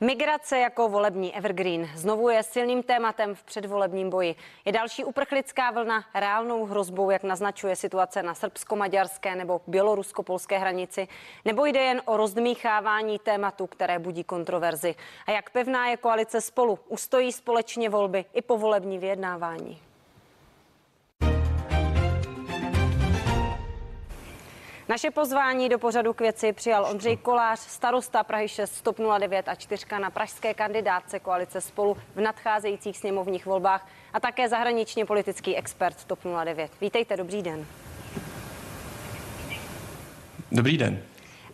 Migrace jako volební evergreen znovu je silným tématem v předvolebním boji. Je další uprchlická vlna reálnou hrozbou, jak naznačuje situace na srbsko-maďarské nebo bělorusko-polské hranici, nebo jde jen o rozdmíchávání tématu, které budí kontroverzi. A jak pevná je koalice spolu, ustojí společně volby i po volební vyjednávání. Naše pozvání do pořadu k věci přijal Ondřej Kolář, starosta Prahy 6, Stop 09 a čtyřka na pražské kandidátce koalice spolu v nadcházejících sněmovních volbách a také zahraničně politický expert TOP 09. Vítejte, dobrý den. Dobrý den.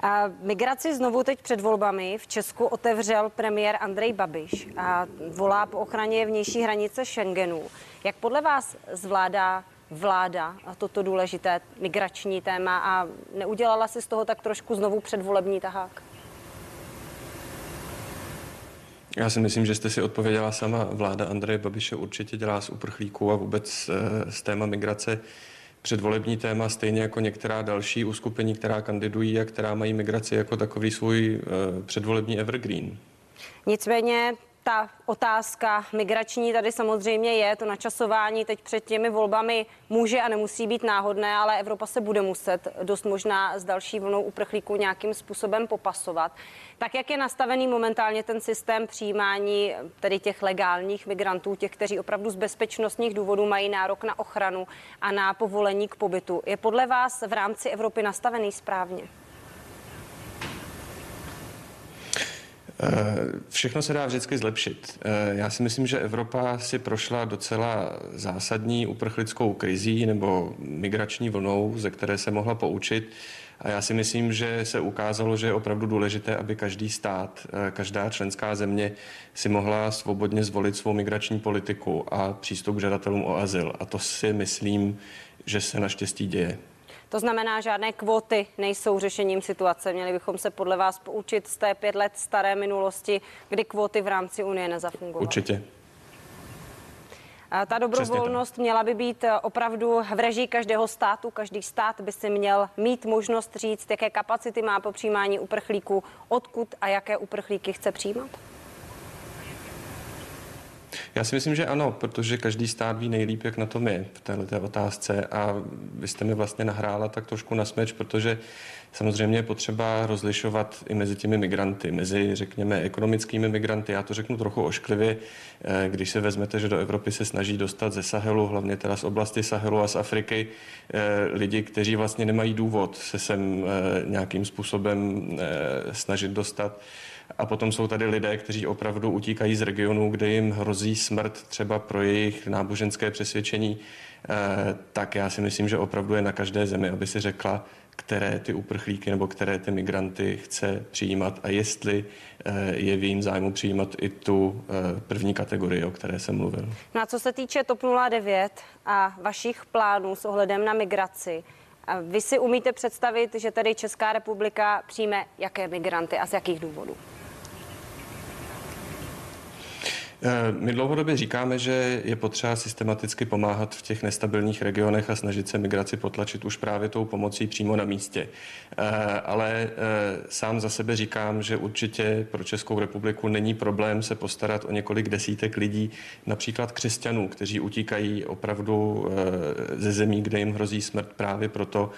A migraci znovu teď před volbami v Česku otevřel premiér Andrej Babiš a volá po ochraně vnější hranice Schengenu. Jak podle vás zvládá vláda a toto důležité migrační téma a neudělala si z toho tak trošku znovu předvolební tahák? Já si myslím, že jste si odpověděla sama. Vláda Andreje Babiše určitě dělá z uprchlíků a vůbec eh, z téma migrace předvolební téma, stejně jako některá další uskupení, která kandidují a která mají migraci jako takový svůj eh, předvolební evergreen. Nicméně ta otázka migrační tady samozřejmě je, to načasování teď před těmi volbami může a nemusí být náhodné, ale Evropa se bude muset dost možná s další vlnou uprchlíků nějakým způsobem popasovat. Tak jak je nastavený momentálně ten systém přijímání tedy těch legálních migrantů, těch, kteří opravdu z bezpečnostních důvodů mají nárok na ochranu a na povolení k pobytu, je podle vás v rámci Evropy nastavený správně? Všechno se dá vždycky zlepšit. Eh, já si myslím, že Evropa si prošla docela zásadní uprchlickou krizí nebo migrační vlnou, ze které se mohla poučit. A já si myslím, že se ukázalo, že je opravdu důležité, aby každý stát, eh, každá členská země si mohla svobodně zvolit svou migrační politiku a přístup k žadatelům o azyl. A to si myslím, že se naštěstí děje. To znamená, žádné kvóty nejsou řešením situace. Měli bychom se podle vás poučit z té pět let staré minulosti, kdy kvóty v rámci Unie nezafungovaly. Určitě. A ta dobrovolnost měla by být eh, opravdu v režii každého státu. Každý stát by si měl mít možnost říct, jaké kapacity má po přijímání uprchlíků, odkud a jaké uprchlíky chce přijímat? Já si myslím, že ano, protože každý stát ví nejlíp, jak na tom je v této otázce a vy jste mi vlastně nahrála tak trošku na smeč, protože samozřejmě je potřeba rozlišovat i mezi těmi migranty, mezi, řekněme, ekonomickými migranty. Já to řeknu trochu ošklivě, eh, když se vezmete, že do Evropy se snaží dostat ze Sahelu, hlavně teda z oblasti Sahelu a z Afriky, eh, lidi, kteří vlastně nemají důvod se sem eh, nějakým způsobem snažit dostat. A potom jsou tady lidé, kteří opravdu utíkají z regionu, kde jim hrozí smrt třeba pro jejich náboženské přesvědčení. Eh, tak já si myslím, že opravdu je na každé zemi, aby si řekla, které ty uprchlíky nebo které ty migranty chce přijímat a jestli eh, je v jejím zájmu přijímat i tu eh, první kategorii, o které jsem mluvil. No a co se týče TOP 09 a vašich plánů s ohledem na migraci, vy si umíte představit, že tady Česká republika přijme jaké migranty a z jakých důvodů? Eh, my dlouhodobě říkáme, že je potřeba systematicky pomáhat v těch nestabilních regionech a snažit se migraci potlačit už právě tou pomocí přímo na místě. Eh, ale eh, sám za sebe říkám, že určitě pro Českou republiku není problém se postarat o několik desítek lidí, například křesťanů, kteří utíkají opravdu ze zemí, kde jim hrozí smrt právě proto,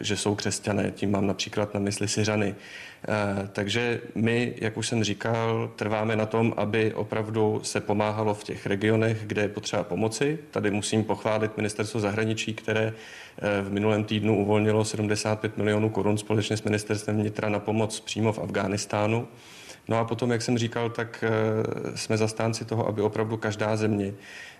že jsou křesťané. Tím mám například na mysli Syřany. Takže my, jak už jsem říkal, trváme na tom, aby opravdu se pomáhalo v těch regionech, kde je potřeba pomoci. Tady musím pochválit ministerstvo zahraničí, které eh, v minulém týdnu uvolnilo 75 milionů korun společně s ministerstvem vnitra na pomoc přímo v Afghánistánu. No a potom, jak jsem říkal, tak eh, jsme zastánci toho, aby opravdu každá země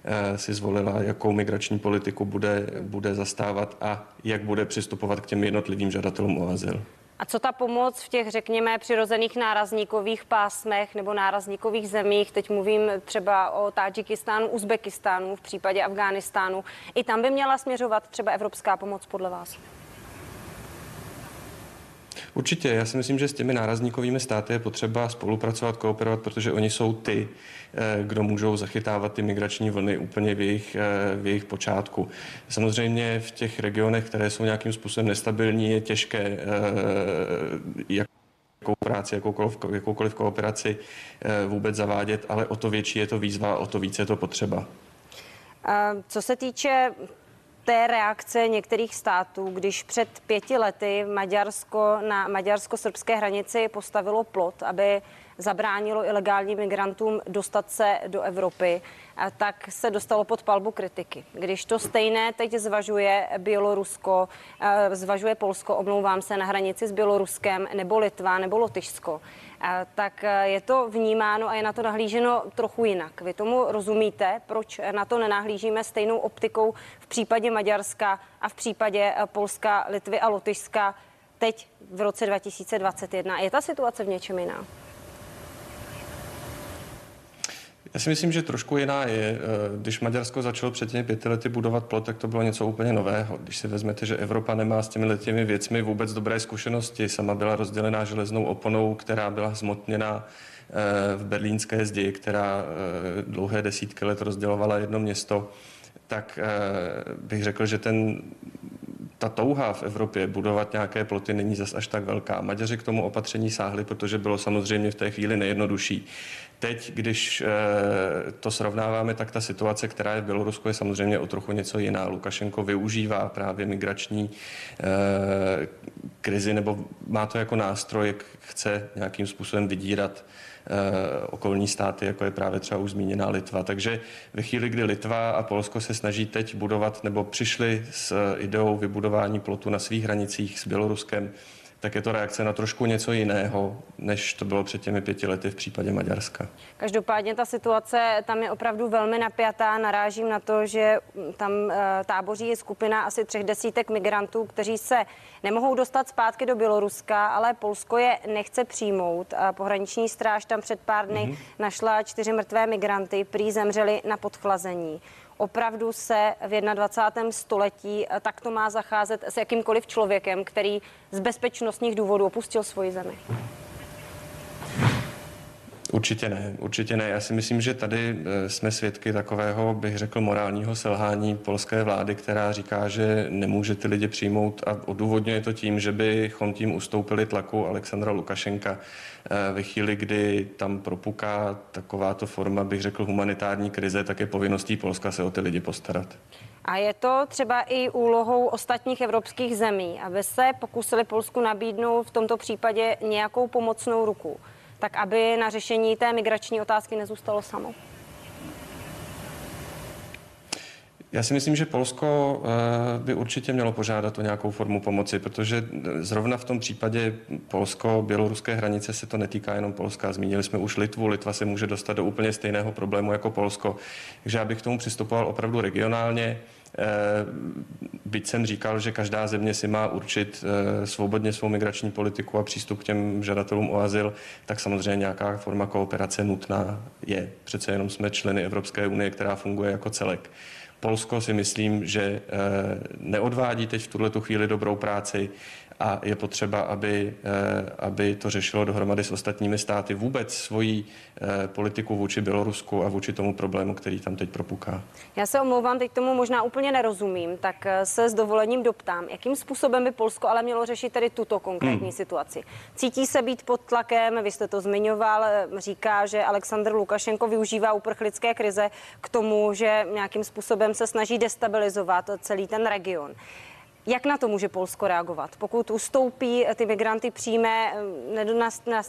eh, si zvolila, jakou migrační politiku bude, bude zastávat a jak bude přistupovat k těm jednotlivým žadatelům o azyl. A co ta pomoc v těch, řekněme, přirozených nárazníkových pásmech nebo nárazníkových zemích, teď mluvím třeba o Tadžikistánu, Uzbekistánu, v případě Afghánistánu, i tam by měla směřovat třeba evropská pomoc podle vás? Určitě, já si myslím, že s těmi nárazníkovými státy je potřeba spolupracovat, kooperovat, protože oni jsou ty, eh, kdo můžou zachytávat ty migrační vlny úplně v jejich, eh, v jejich počátku. Samozřejmě v těch regionech, které jsou nějakým způsobem nestabilní, je těžké eh, jak práci, jakoukoliv, jakoukoliv kooperaci vůbec zavádět, ale o to větší je to výzva, o to více je to potřeba. Co se týče té reakce některých států, když před pěti lety Maďarsko na maďarsko-srbské hranici postavilo plot, aby zabránilo ilegálním migrantům dostat se do Evropy, tak se dostalo pod palbu kritiky. Když to stejné teď zvažuje Bělorusko, zvažuje Polsko, omlouvám se, na hranici s Běloruskem, nebo Litva, nebo Lotyšsko, tak je to vnímáno a je na to nahlíženo trochu jinak. Vy tomu rozumíte, proč na to nenahlížíme stejnou optikou v případě Maďarska a v případě Polska, Litvy a Lotyšska teď v roce 2021. Je ta situace v něčem jiná? Já si myslím, že trošku jiná je. Eh, když Maďarsko začalo před těmi pěti lety budovat plot, tak to bylo něco úplně nového. Když si vezmete, že Evropa nemá s těmi těmi věcmi vůbec dobré zkušenosti, sama byla rozdělená železnou oponou, která byla zmotněna eh, v berlínské zdi, která eh, dlouhé desítky let rozdělovala jedno město, tak bych řekl, že ten ta touha v Evropě budovat nějaké ploty není zas až tak velká. Maďaři k tomu opatření sáhli, protože bylo samozřejmě v té chvíli nejjednodušší. Teď, když e, to srovnáváme, tak ta situace, která je v Bělorusku, je samozřejmě o trochu něco jiná. Lukašenko využívá právě migrační e, krizi, nebo má to jako nástroj, jak chce nějakým způsobem vydírat Eh, okolní státy, jako je právě třeba už zmíněná Litva. Takže ve chvíli, kdy Litva a Polsko se snaží teď budovat nebo přišli s ideou vybudování plotu na svých hranicích s Běloruskem, tak je to reakce na trošku něco jiného, než to bylo před těmi pěti lety v případě Maďarska. Každopádně ta situace tam je opravdu velmi napjatá. Narážím na to, že tam eh, táboří skupina asi třech desítek migrantů, kteří se nemohou dostat zpátky do Běloruska, ale Polsko je nechce přijmout. Pohraniční stráž tam před pár dny mm-hmm. našla čtyři mrtvé migranty, prý zemřeli na podchlazení opravdu se v 21. století eh, takto má zacházet s jakýmkoliv člověkem, který z bezpečnostních důvodů opustil svoji zemi? Určitě ne, určitě ne. Já si myslím, že tady eh, jsme svědky takového, bych řekl, morálního selhání polské vlády, která říká, že nemůže ty lidi přijmout a odůvodňuje to tím, že bychom tím ustoupili tlaku Alexandra Lukašenka eh, ve chvíli, kdy tam propuká takováto forma, bych řekl, humanitární krize, tak je povinností Polska se o ty lidi postarat. A je to třeba i úlohou ostatních evropských zemí, aby se pokusili Polsku nabídnout v tomto případě nějakou pomocnou ruku tak aby na řešení té migrační otázky nezůstalo samo? Já si myslím, že Polsko eh, by určitě mělo požádat o nějakou formu pomoci, protože zrovna v tom případě Polsko-běloruské hranice se to netýká jenom Polska. Zmínili jsme už Litvu. Litva se může dostat do úplně stejného problému jako Polsko. Takže já bych k tomu přistupoval opravdu regionálně. Eh, byť jsem říkal, že každá země si má určit eh, svobodně svou migrační politiku a přístup k těm žadatelům o azyl, tak samozřejmě nějaká forma kooperace nutná je. Přece jenom jsme členy Evropské unie, která funguje jako celek. Polsko si myslím, že eh, neodvádí teď v tuhle chvíli dobrou práci a je potřeba, aby, eh, aby to řešilo dohromady s ostatními státy vůbec svoji eh, politiku vůči Bělorusku a vůči tomu problému, který tam teď propuká. Já se omlouvám, teď tomu možná úplně nerozumím, tak eh, se s dovolením doptám, jakým způsobem by Polsko ale mělo řešit tedy tuto konkrétní hmm. situaci. Cítí se být pod tlakem, vy jste to zmiňoval, říká, že Aleksandr Lukašenko využívá uprchlické krize k tomu, že nějakým způsobem se snaží destabilizovat celý ten region. Jak na to může Polsko reagovat? Pokud ustoupí ty migranty přijme,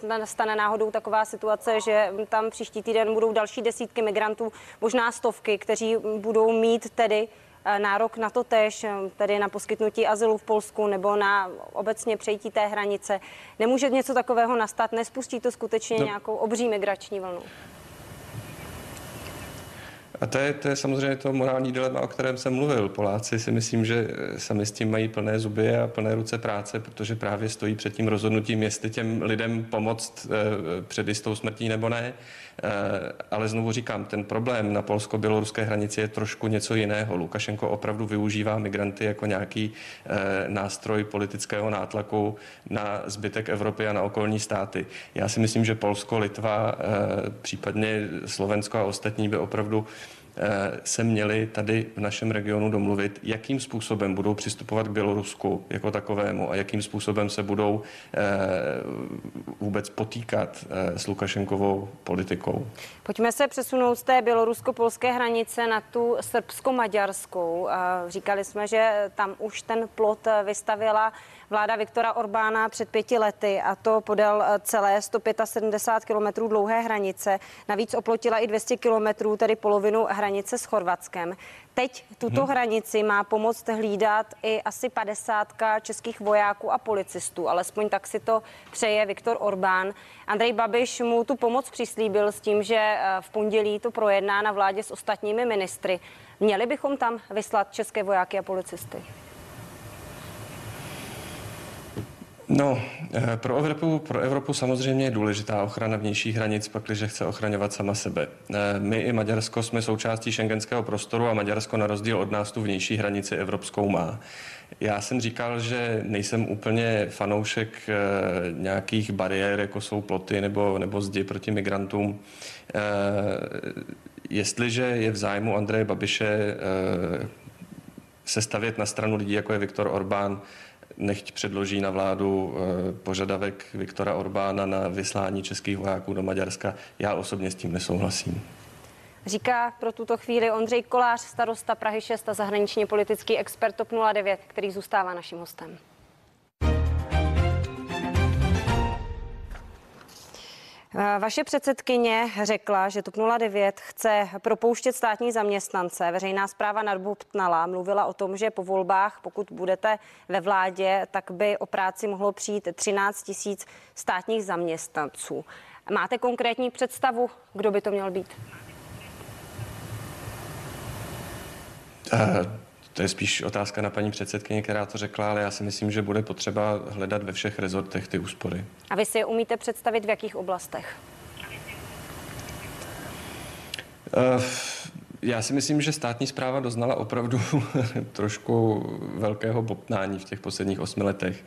nastane náhodou taková situace, že tam příští týden budou další desítky migrantů, možná stovky, kteří budou mít tedy eh, nárok na to tež, eh, tedy na poskytnutí azylu v Polsku nebo na obecně přejítí té hranice. Nemůže něco takového nastat? Nespustí to skutečně no. nějakou obří migrační vlnu? A to je, to je samozřejmě to morální dilema, o kterém jsem mluvil. Poláci si myslím, že sami s tím mají plné zuby a plné ruce práce, protože právě stojí před tím rozhodnutím, jestli těm lidem pomoct eh, před jistou smrtí nebo ne. Eh, ale znovu říkám, ten problém na polsko-běloruské hranici je trošku něco jiného. Lukašenko opravdu využívá migranty jako nějaký eh, nástroj politického nátlaku na zbytek Evropy a na okolní státy. Já si myslím, že Polsko, Litva, případně Slovensko a ostatní by opravdu se měli tady v našem regionu domluvit, jakým způsobem budou přistupovat k Bělorusku jako takovému a jakým způsobem se budou vůbec potýkat s Lukašenkovou politikou. Pojďme se přesunout z té bělorusko-polské hranice na tu srbsko-maďarskou. Říkali jsme, že tam už ten plot vystavila vláda Viktora Orbána před pěti lety a to podél celé 175 kilometrů dlouhé hranice. Navíc oplotila i 200 kilometrů, tedy polovinu hranice s Chorvatskem. Teď tuto hmm. hranici má pomoct hlídat i asi 50 českých vojáků a policistů, alespoň tak si to přeje Viktor Orbán. Andrej Babiš mu tu pomoc přislíbil s tím, že eh, v pondělí to projedná na vládě s ostatními ministry. Měli bychom tam vyslat české vojáky a policisty? No, eh, pro Evropu, pro Evropu samozřejmě je důležitá ochrana vnějších hranic, pakliže chce ochraňovat sama sebe. Eh, my i Maďarsko jsme součástí šengenského prostoru a Maďarsko na rozdíl od nás tu vnější hranici evropskou má. Já jsem říkal, že nejsem úplně fanoušek eh, nějakých bariér, jako jsou ploty nebo, nebo zdi proti migrantům. Jestliže je v zájmu Andreje Babiše se stavět na stranu lidí, jako je Viktor Orbán, nechť předloží na vládu eh, požadavek Viktora Orbána na vyslání českých vojáků do Maďarska. Já osobně s tím nesouhlasím. Říká pro tuto chvíli Ondřej Kolář, starosta Prahy 6 a zahraničně politický expert TOP 09, který zůstává naším hostem. Vaše předsedkyně řekla, že TOP 09 chce propouštět státní zaměstnance. Veřejná zpráva nadbobtnala, mluvila o tom, že po volbách, pokud budete ve vládě, tak by o práci mohlo přijít 13 tisíc státních zaměstnanců. Máte konkrétní představu, kdo by to měl být? Uh. To je spíš otázka na paní předsedkyně, která to řekla, ale já si myslím, že bude potřeba hledat ve všech rezortech ty úspory. A vy si je umíte představit v jakých oblastech? Uh, já si myslím, že státní zpráva doznala opravdu trošku velkého bobtnání v těch posledních osmi letech.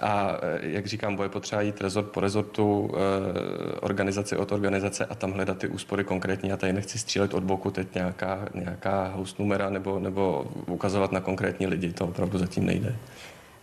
A eh, jak říkám, bude potřeba jít rezort po rezortu, eh, organizaci od organizace a tam hledat ty úspory konkrétní. Já tady nechci střílet od boku teď nějaká, nějaká host numera nebo, nebo ukazovat na konkrétní lidi. To opravdu zatím nejde.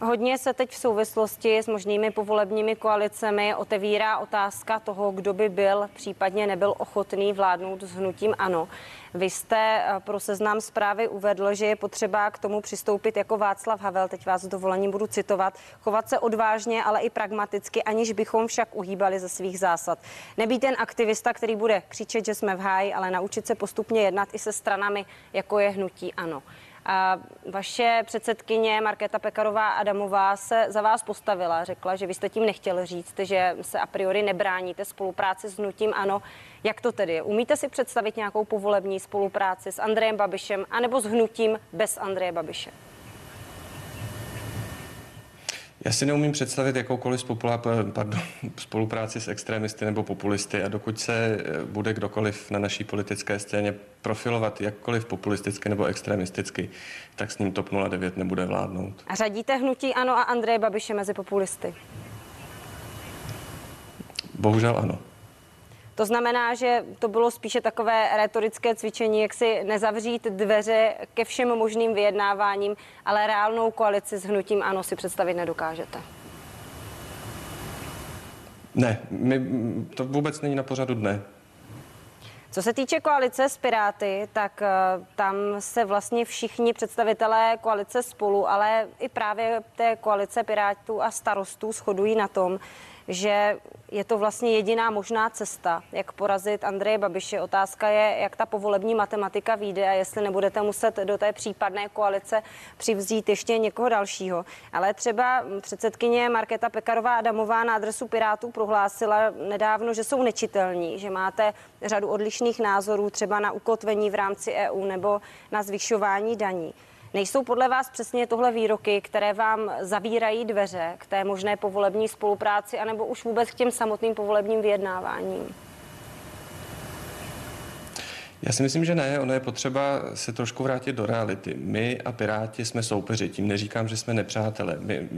Hodně se teď v souvislosti s možnými povolebními koalicemi otevírá otázka toho, kdo by byl, případně nebyl ochotný vládnout s hnutím ANO. Vy jste eh, pro seznam zprávy uvedl, že je potřeba k tomu přistoupit jako Václav Havel, teď vás s dovolením budu citovat, chovat se odvážně, ale i pragmaticky, aniž bychom však uhýbali ze svých zásad. Nebýt ten aktivista, který bude křičet, že jsme v háji, ale naučit se postupně jednat i se stranami, jako je hnutí ANO. A vaše předsedkyně Markéta Pekarová Adamová se za vás postavila, řekla, že vy jste tím nechtěl říct, že se a priori nebráníte spolupráci s hnutím ANO. Jak to tedy? Umíte si představit nějakou povolební spolupráci s Andrejem Babišem anebo s hnutím bez Andreje Babiše? Já si neumím představit jakoukoliv spopula, pardon, spolupráci s extremisty nebo populisty a dokud se eh, bude kdokoliv na naší politické scéně profilovat jakkoliv populisticky nebo extremisticky, tak s ním TOP 09 nebude vládnout. A řadíte hnutí ANO a Andreje Babiše mezi populisty? Bohužel ano. To znamená, že to bylo spíše takové retorické cvičení, jak si nezavřít dveře ke všem možným vyjednáváním, ale reálnou koalici s hnutím ano si představit nedokážete. Ne, my, to vůbec není na pořadu dne. Co se týče koalice s Piráty, tak uh, tam se vlastně všichni představitelé koalice spolu, ale i právě té koalice Pirátů a starostů shodují na tom, že je to vlastně jediná možná cesta, jak porazit Andreje Babiše. Otázka je, jak ta povolební matematika vyjde a jestli nebudete muset do té případné koalice přivzít ještě někoho dalšího. Ale třeba předsedkyně Markéta Pekarová Adamová na adresu Pirátů prohlásila nedávno, že jsou nečitelní, že máte řadu odlišných názorů třeba na ukotvení v rámci EU nebo na zvyšování daní. Nejsou podle vás přesně tohle výroky, které vám zavírají dveře k té možné povolební spolupráci, anebo už vůbec k těm samotným povolebním vyjednáváním? Já si myslím, že ne. Ono je potřeba se trošku vrátit do reality. My a Piráti jsme soupeři. Tím neříkám, že jsme nepřátelé. My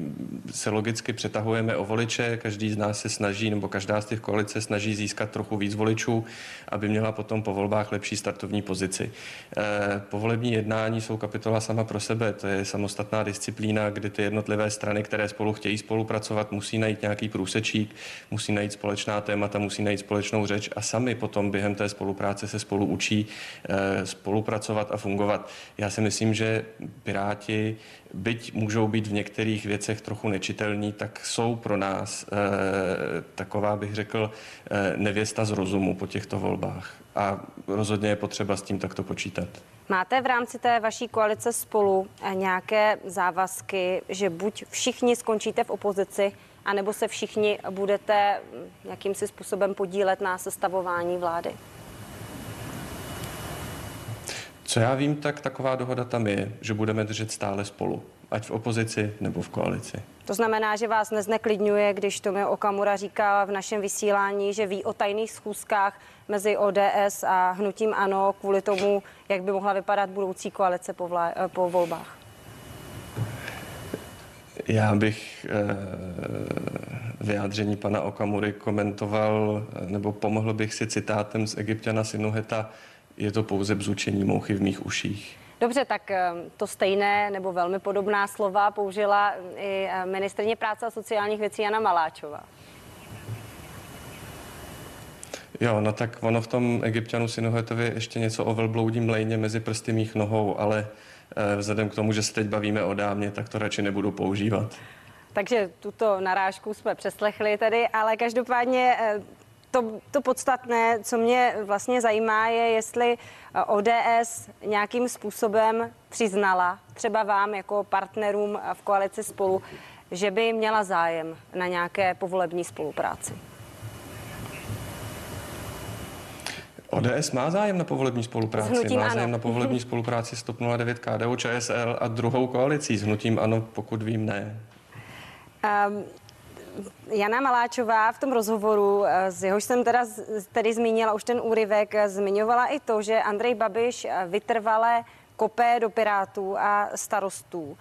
se logicky přetahujeme o voliče, každý z nás se snaží, nebo každá z těch koalice snaží získat trochu víc voličů, aby měla potom po volbách lepší startovní pozici. Eh, povolební jednání jsou kapitola sama pro sebe. To je samostatná disciplína, kdy ty jednotlivé strany, které spolu chtějí spolupracovat, musí najít nějaký průsečík, musí najít společná témata, musí najít společnou řeč a sami potom během té spolupráce se spolu učí Eh, spolupracovat a fungovat. Já si myslím, že Piráti, byť můžou být v některých věcech trochu nečitelní, tak jsou pro nás eh, taková, bych řekl, eh, nevěsta z rozumu po těchto volbách. A rozhodně je potřeba s tím takto počítat. Máte v rámci té vaší koalice spolu nějaké závazky, že buď všichni skončíte v opozici, anebo se všichni budete jakýmsi způsobem podílet na sestavování vlády? Co já vím, tak taková dohoda tam je, že budeme držet stále spolu, ať v opozici nebo v koalici. To znamená, že vás nezneklidňuje, když mi Okamura říká v našem vysílání, že ví o tajných schůzkách mezi ODS a hnutím ANO kvůli tomu, jak by mohla vypadat budoucí koalice po, vlá- po volbách. Já bych eh, vyjádření pana Okamury komentoval, nebo pomohl bych si citátem z Egyptiana Sinuheta, je to pouze bzučení mouchy v mých uších. Dobře, tak eh, to stejné nebo velmi podobná slova použila i eh, ministrně práce a sociálních věcí Jana Maláčová. Jo, no tak ono v tom egyptianu Sinuhetovi ještě něco o velbloudím lejně mezi prsty mých nohou, ale eh, vzhledem k tomu, že se teď bavíme o dámě, tak to radši nebudu používat. Takže tuto narážku jsme přeslechli tady, ale každopádně to, to podstatné, co mě vlastně zajímá, je, jestli eh, ODS nějakým způsobem přiznala, třeba vám jako partnerům v koalici spolu, že by měla zájem na nějaké povolební spolupráci. ODS má zájem na povolební spolupráci. má zájem ano. na povolební spolupráci s TOP 09, KDU, ČSL a druhou koalicí s hnutím ano, pokud vím, ne. Um, Jana Maláčová v tom rozhovoru, eh, z jehož jsem teda tedy zmínila už ten úryvek, eh, zmiňovala i to, že Andrej Babiš eh, vytrvale kopé do Pirátů a starostů.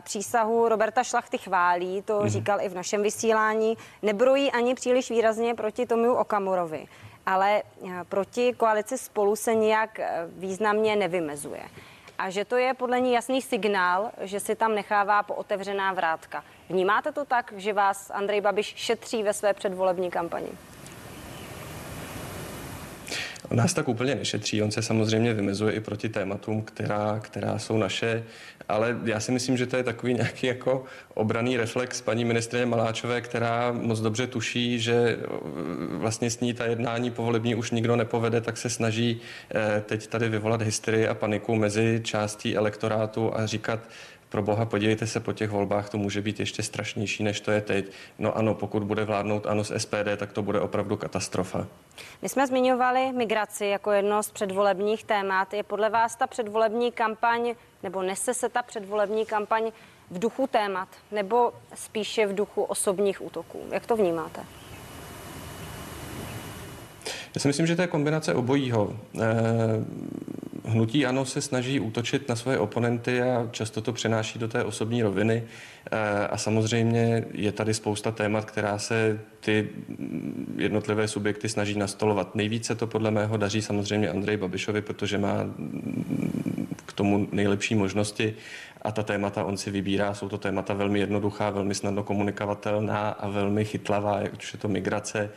Přísahu Roberta Šlachty chválí, to mm. říkal i v našem vysílání, nebrojí ani příliš výrazně proti Tomiu Okamurovi, ale proti koalici spolu se nijak významně nevymezuje a že to je podle ní jasný signál, že si tam nechává po otevřená vrátka. Vnímáte to tak, že vás Andrej Babiš šetří ve své předvolební kampani? Nás tak úplně nešetří, on se samozřejmě vymezuje i proti tématům, která, která jsou naše, ale já si myslím, že to je takový nějaký jako obraný reflex paní ministrině Maláčové, která moc dobře tuší, že eh, vlastně s ní ta jednání povolební už nikdo nepovede, tak se snaží eh, teď tady vyvolat hysterii a paniku mezi částí elektorátu a říkat, pro boha, podívejte se po těch volbách, to může být ještě strašnější, než to je teď. No ano, pokud bude vládnout ano z SPD, tak to bude opravdu katastrofa. My jsme zmiňovali migraci jako jedno z předvolebních témat. Je podle vás ta předvolební kampaň, nebo nese se ta předvolební kampaň v duchu témat, nebo spíše v duchu osobních útoků? Jak to vnímáte? Já si myslím, že to je kombinace obojího. Hnutí ano se snaží útočit na svoje oponenty a často to přenáší do té osobní roviny. Eh, a samozřejmě je tady spousta témat, která se ty jednotlivé subjekty snaží nastolovat. Nejvíce to podle mého daří samozřejmě Andrej Babišovi, protože má k tomu nejlepší možnosti a ta témata on si vybírá. Jsou to témata velmi jednoduchá, velmi snadno komunikovatelná a velmi chytlavá, jak už je to migrace,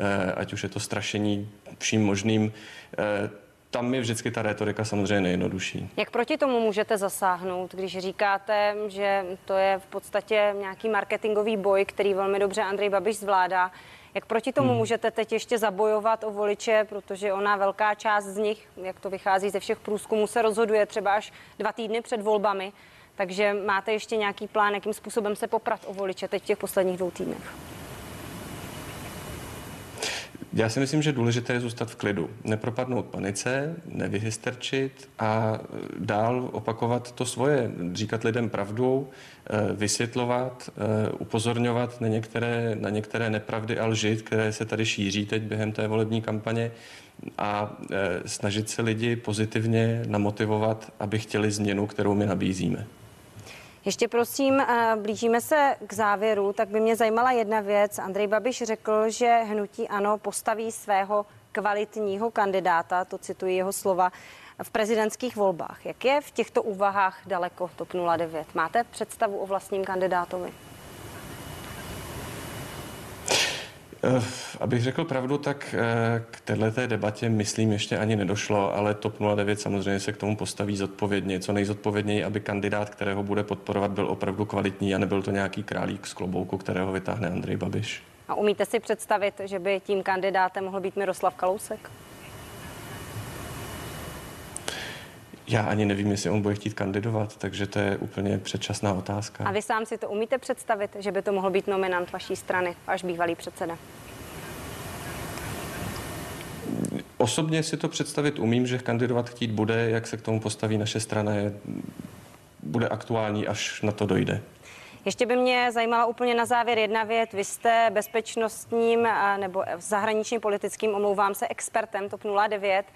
Eh, ať už je to strašení vším možným eh, tam je vždycky ta retorika samozřejmě nejjednodušší. Jak proti tomu můžete zasáhnout, když říkáte, že to je v podstatě nějaký marketingový boj, který velmi dobře Andrej Babiš zvládá? Jak proti tomu hmm. můžete teď ještě zabojovat o voliče, protože ona velká část z nich, jak to vychází ze všech průzkumů, se rozhoduje třeba až dva týdny před volbami. Takže máte ještě nějaký plán, jakým způsobem se poprat o voliče teď v těch posledních dvou týdnech? Já si myslím, že důležité je zůstat v klidu, nepropadnout panice, nevyhysterčit a dál opakovat to svoje, říkat lidem pravdu, eh, vysvětlovat, eh, upozorňovat na některé, na některé nepravdy a lži, které se tady šíří teď během té volební kampaně a snažit se lidi pozitivně namotivovat, aby chtěli změnu, kterou my nabízíme. Ještě prosím, eh, blížíme se k závěru, tak by mě zajímala jedna věc. Andrej Babiš řekl, že hnutí ano postaví svého kvalitního kandidáta, to cituji jeho slova, v prezidentských volbách. Jak je v těchto úvahách daleko TOP 09? Máte představu o vlastním kandidátovi? Eh, abych řekl pravdu, tak eh, k této debatě myslím ještě ani nedošlo, ale TOP 09 samozřejmě se k tomu postaví zodpovědně, co nejzodpovědněji, aby kandidát, kterého bude podporovat, byl opravdu kvalitní a nebyl to nějaký králík z klobouku, kterého vytáhne Andrej Babiš. A umíte si představit, že by tím kandidátem mohl být Miroslav Kalousek? Já ani nevím, jestli on bude chtít kandidovat, takže to je úplně předčasná otázka. A vy sám si to umíte představit, že by to mohl být nominant vaší strany, váš bývalý předseda? Osobně si to představit umím, že kandidovat chtít bude, jak se k tomu postaví naše strana, je, bude aktuální, až na to dojde. Ještě by mě zajímala úplně na závěr jedna věc. Vy jste bezpečnostním nebo zahraničním politickým, omlouvám se, expertem TOP 09.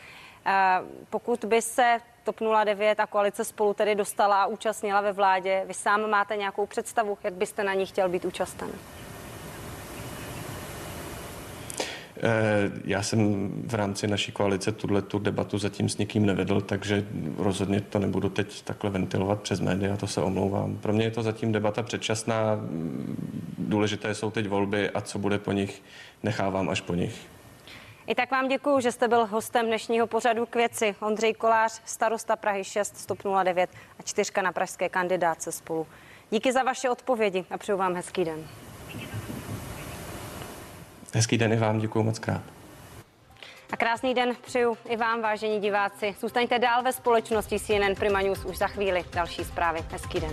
Pokud by se TOP 09 a koalice spolu tedy dostala a účastnila ve vládě, vy sám máte nějakou představu, jak byste na ní chtěl být účasten? Eh, já jsem v rámci naší koalice tuhle tu debatu zatím s nikým nevedl, takže rozhodně to nebudu teď takhle ventilovat přes média, to se omlouvám. Pro mě je to zatím debata předčasná, důležité jsou teď volby a co bude po nich, nechávám až po nich. I tak vám děkuji, že jste byl hostem dnešního pořadu k věci. Ondřej Kolář, starosta Prahy 6, stop 09 a čtyřka na pražské kandidáce spolu. Díky za vaše odpovědi a přeju vám hezký den. Hezký den i vám, děkuji moc krát. A krásný den přeju i vám, vážení diváci. Zůstaňte dál ve společnosti CNN Prima News už za chvíli. Další zprávy. Hezký den.